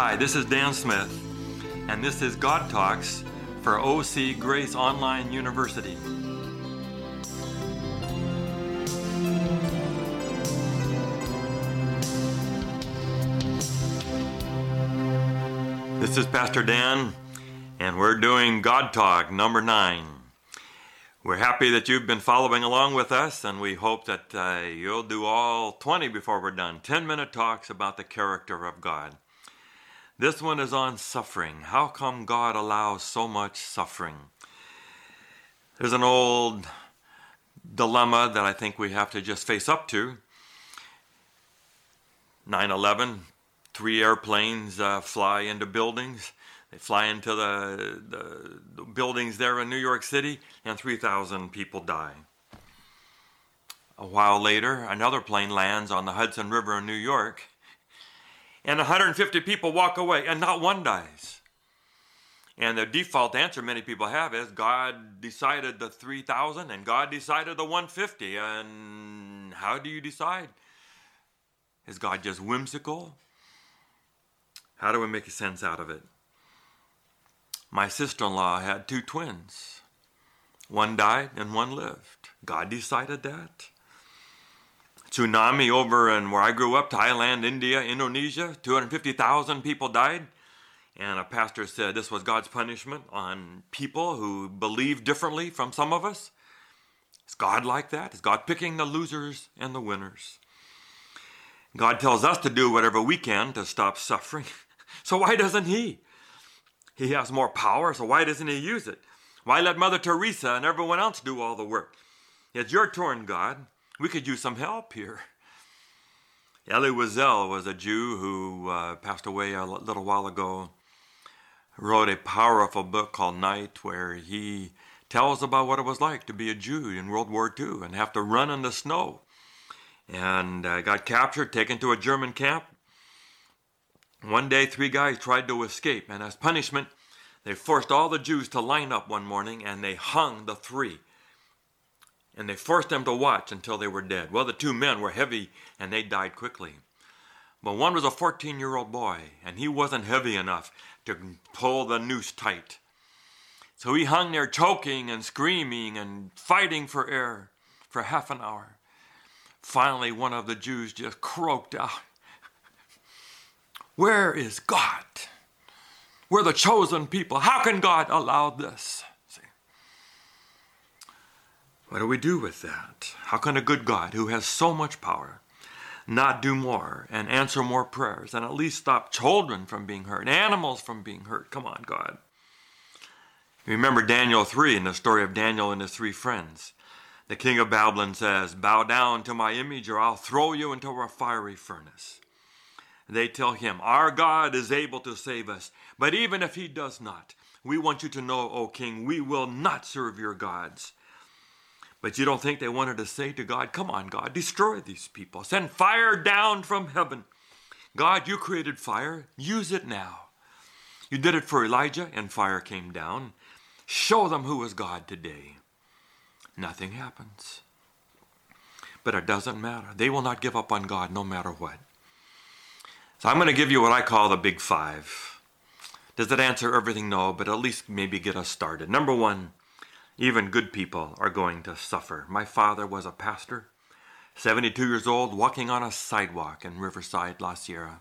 Hi, this is Dan Smith, and this is God Talks for OC Grace Online University. This is Pastor Dan, and we're doing God Talk number nine. We're happy that you've been following along with us, and we hope that uh, you'll do all 20 before we're done. 10 minute talks about the character of God. This one is on suffering. How come God allows so much suffering? There's an old dilemma that I think we have to just face up to. 9 11, three airplanes uh, fly into buildings. They fly into the, the, the, buildings there in New York City, and 3,000 people die. A while later, another plane lands on the Hudson River in New York, and 150 people walk away, and not one dies. And the default answer many people have is God decided the 3,000 and God decided the 150. And how do you decide? Is God just whimsical? How do we make sense out of it? My sister in law had two twins. One died and one lived. God decided that. Tsunami over in where I grew up, Thailand, India, Indonesia, 250,000 people died. And a pastor said this was God's punishment on people who believe differently from some of us. Is God like that? Is God picking the losers and the winners? God tells us to do whatever we can to stop suffering. So why doesn't He? He has more power, so why doesn't He use it? Why let Mother Teresa and everyone else do all the work? It's your turn, God. We could use some help here. Elie Wiesel was a Jew who uh, passed away a little while ago. Wrote a powerful book called Night, where he tells about what it was like to be a Jew in World War II and have to run in the snow. And uh, got captured, taken to a German camp, one day, three guys tried to escape, and as punishment, they forced all the Jews to line up one morning and they hung the three. And they forced them to watch until they were dead. Well, the two men were heavy and they died quickly. But one was a 14 year old boy, and he wasn't heavy enough to pull the noose tight. So he hung there choking and screaming and fighting for air for half an hour. Finally, one of the Jews just croaked out, where is God? We're the chosen people. How can God allow this? What do we do with that? How can a good God who has so much power not do more and answer more prayers and at least stop children from being hurt, animals from being hurt? Come on, God. Remember Daniel 3 in the story of Daniel and his three friends. The king of Babylon says, Bow down to my image, or I'll throw you into a fiery furnace. They tell him, Our God is able to save us. But even if he does not, we want you to know, O king, we will not serve your gods. But you don't think they wanted to say to God, Come on, God, destroy these people. Send fire down from heaven. God, you created fire. Use it now. You did it for Elijah, and fire came down. Show them who is God today. Nothing happens. But it doesn't matter. They will not give up on God no matter what. So I'm going to give you what I call the big five. Does that answer everything? No, but at least maybe get us started. Number one, even good people are going to suffer. My father was a pastor, 72 years old, walking on a sidewalk in Riverside, La Sierra.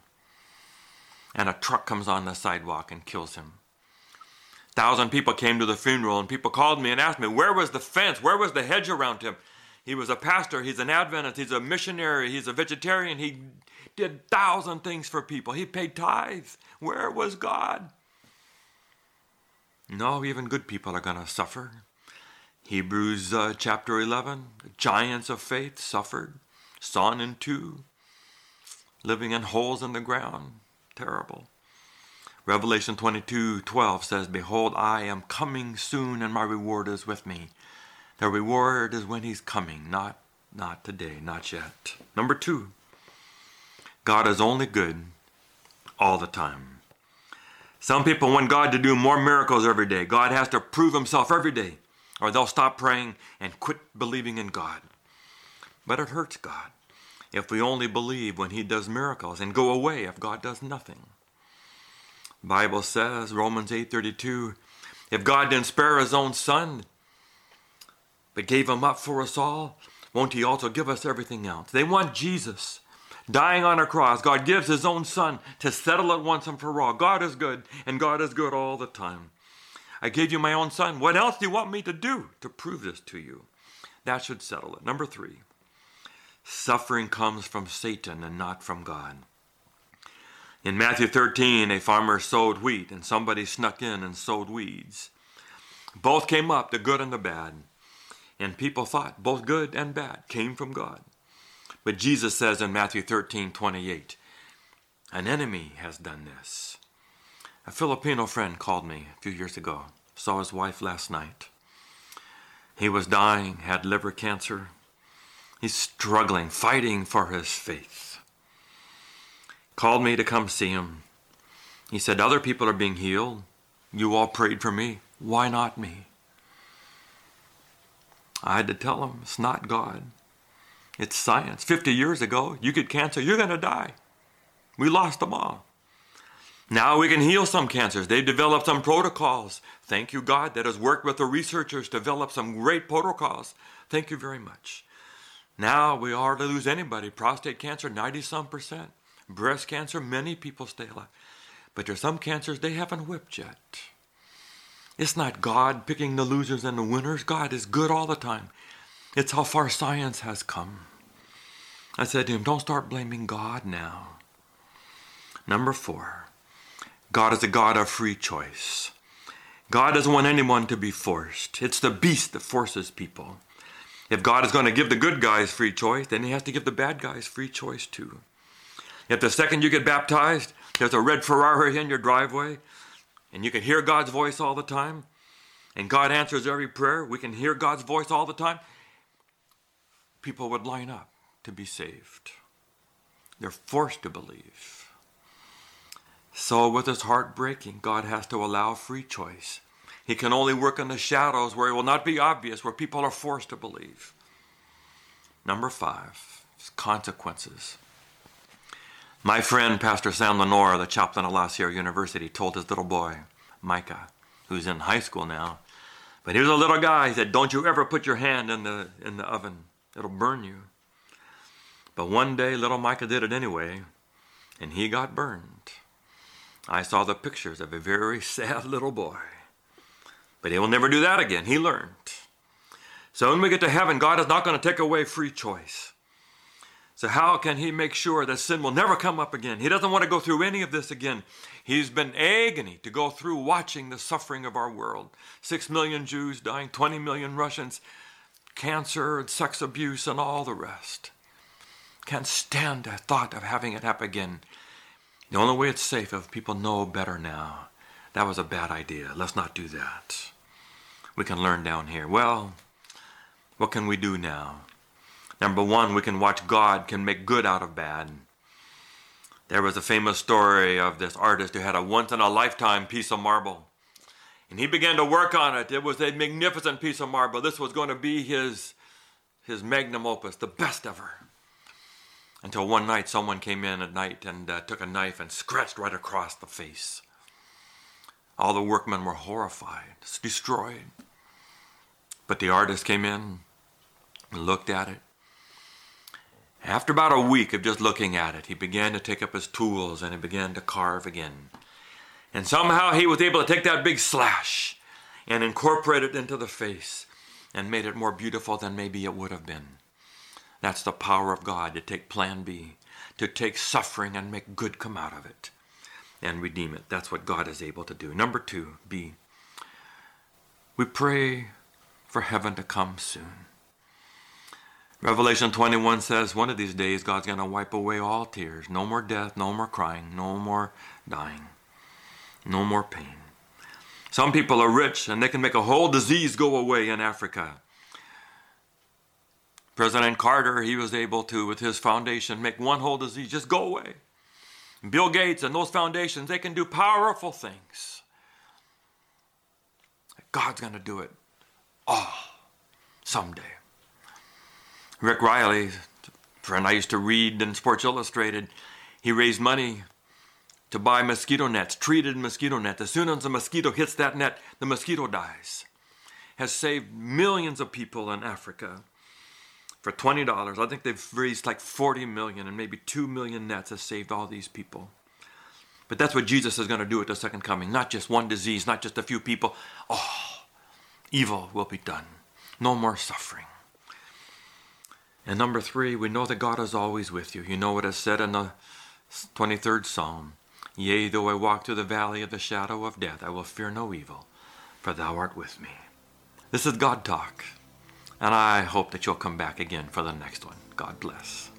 And a truck comes on the sidewalk and kills him. Thousand people came to the funeral, and people called me and asked me, Where was the fence? Where was the hedge around him? He was a pastor, he's an Adventist, he's a missionary, he's a vegetarian, he did thousand things for people. He paid tithes. Where was God? No, even good people are going to suffer. Hebrews uh, chapter 11, the giants of faith suffered, sawn in two, living in holes in the ground. Terrible. Revelation 22 12 says, Behold, I am coming soon, and my reward is with me. The reward is when he's coming, not, not today, not yet. Number two, God is only good all the time. Some people want God to do more miracles every day. God has to prove himself every day, or they'll stop praying and quit believing in God. But it hurts God if we only believe when he does miracles and go away if God does nothing. Bible says, Romans 8:32, if God didn't spare his own son, but gave him up for us all, won't he also give us everything else? They want Jesus dying on a cross. God gives his own son to settle it once and for all. God is good, and God is good all the time. I gave you my own son. What else do you want me to do to prove this to you? That should settle it. Number three, suffering comes from Satan and not from God. In Matthew 13, a farmer sowed wheat, and somebody snuck in and sowed weeds. Both came up, the good and the bad. And people thought both good and bad came from God. But Jesus says in Matthew 13 28, an enemy has done this. A Filipino friend called me a few years ago, saw his wife last night. He was dying, had liver cancer. He's struggling, fighting for his faith. Called me to come see him. He said, Other people are being healed. You all prayed for me. Why not me? I had to tell him it's not God. It's science. 50 years ago, you get cancer, you're going to die. We lost them all. Now we can heal some cancers. They've developed some protocols. Thank you, God, that has worked with the researchers, developed some great protocols. Thank you very much. Now we hardly lose anybody. Prostate cancer, 90 some percent. Breast cancer, many people stay alive. But there's some cancers they haven't whipped yet. It's not God picking the losers and the winners. God is good all the time. It's how far science has come. I said to him, Don't start blaming God now. Number four, God is a God of free choice. God doesn't want anyone to be forced. It's the beast that forces people. If God is going to give the good guys free choice, then he has to give the bad guys free choice too. If the second you get baptized, there's a red Ferrari in your driveway, and you can hear God's voice all the time, and God answers every prayer, we can hear God's voice all the time, people would line up to be saved. They're forced to believe. So, with his heart breaking, God has to allow free choice. He can only work in the shadows where it will not be obvious, where people are forced to believe. Number five, consequences. My friend, Pastor Sam Leonor, the chaplain at La Sierra University, told his little boy, Micah, who's in high school now, but he was a little guy, he said, Don't you ever put your hand in the, in the oven, it'll burn you. But one day, little Micah did it anyway, and he got burned. I saw the pictures of a very sad little boy. But he will never do that again. He learned. So when we get to heaven, God is not going to take away free choice. So, how can he make sure that sin will never come up again? He doesn't want to go through any of this again. He's been agony to go through watching the suffering of our world. Six million Jews dying, 20 million Russians, cancer and sex abuse, and all the rest. Can't stand the thought of having it happen again. The only way it's safe if people know better now. That was a bad idea. Let's not do that. We can learn down here. Well, what can we do now? Number one, we can watch God can make good out of bad. There was a famous story of this artist who had a once in a lifetime piece of marble. And he began to work on it. It was a magnificent piece of marble. This was going to be his, his magnum opus, the best ever. Until one night, someone came in at night and uh, took a knife and scratched right across the face. All the workmen were horrified. Destroyed. But the artist came in and looked at it after about a week of just looking at it, he began to take up his tools and he began to carve again. And somehow he was able to take that big slash and incorporate it into the face and made it more beautiful than maybe it would have been. That's the power of God to take plan B, to take suffering and make good come out of it and redeem it. That's what God is able to do. Number two, B. We pray for heaven to come soon. Revelation 21 says one of these days God's going to wipe away all tears. No more death, no more crying, no more dying, no more pain. Some people are rich and they can make a whole disease go away in Africa. President Carter, he was able to, with his foundation, make one whole disease just go away. Bill Gates and those foundations, they can do powerful things. God's going to do it all someday. Rick Reilly, friend I used to read in Sports Illustrated, he raised money to buy mosquito nets, treated mosquito nets. As soon as a mosquito hits that net, the mosquito dies. Has saved millions of people in Africa for $20. I think they've raised like 40 million and maybe 2 million nets has saved all these people. But that's what Jesus is going to do at the second coming. Not just one disease, not just a few people. Oh, evil will be done. No more suffering. And number three, we know that God is always with you. You know what is said in the 23rd Psalm Yea, though I walk through the valley of the shadow of death, I will fear no evil, for thou art with me. This is God talk. And I hope that you'll come back again for the next one. God bless.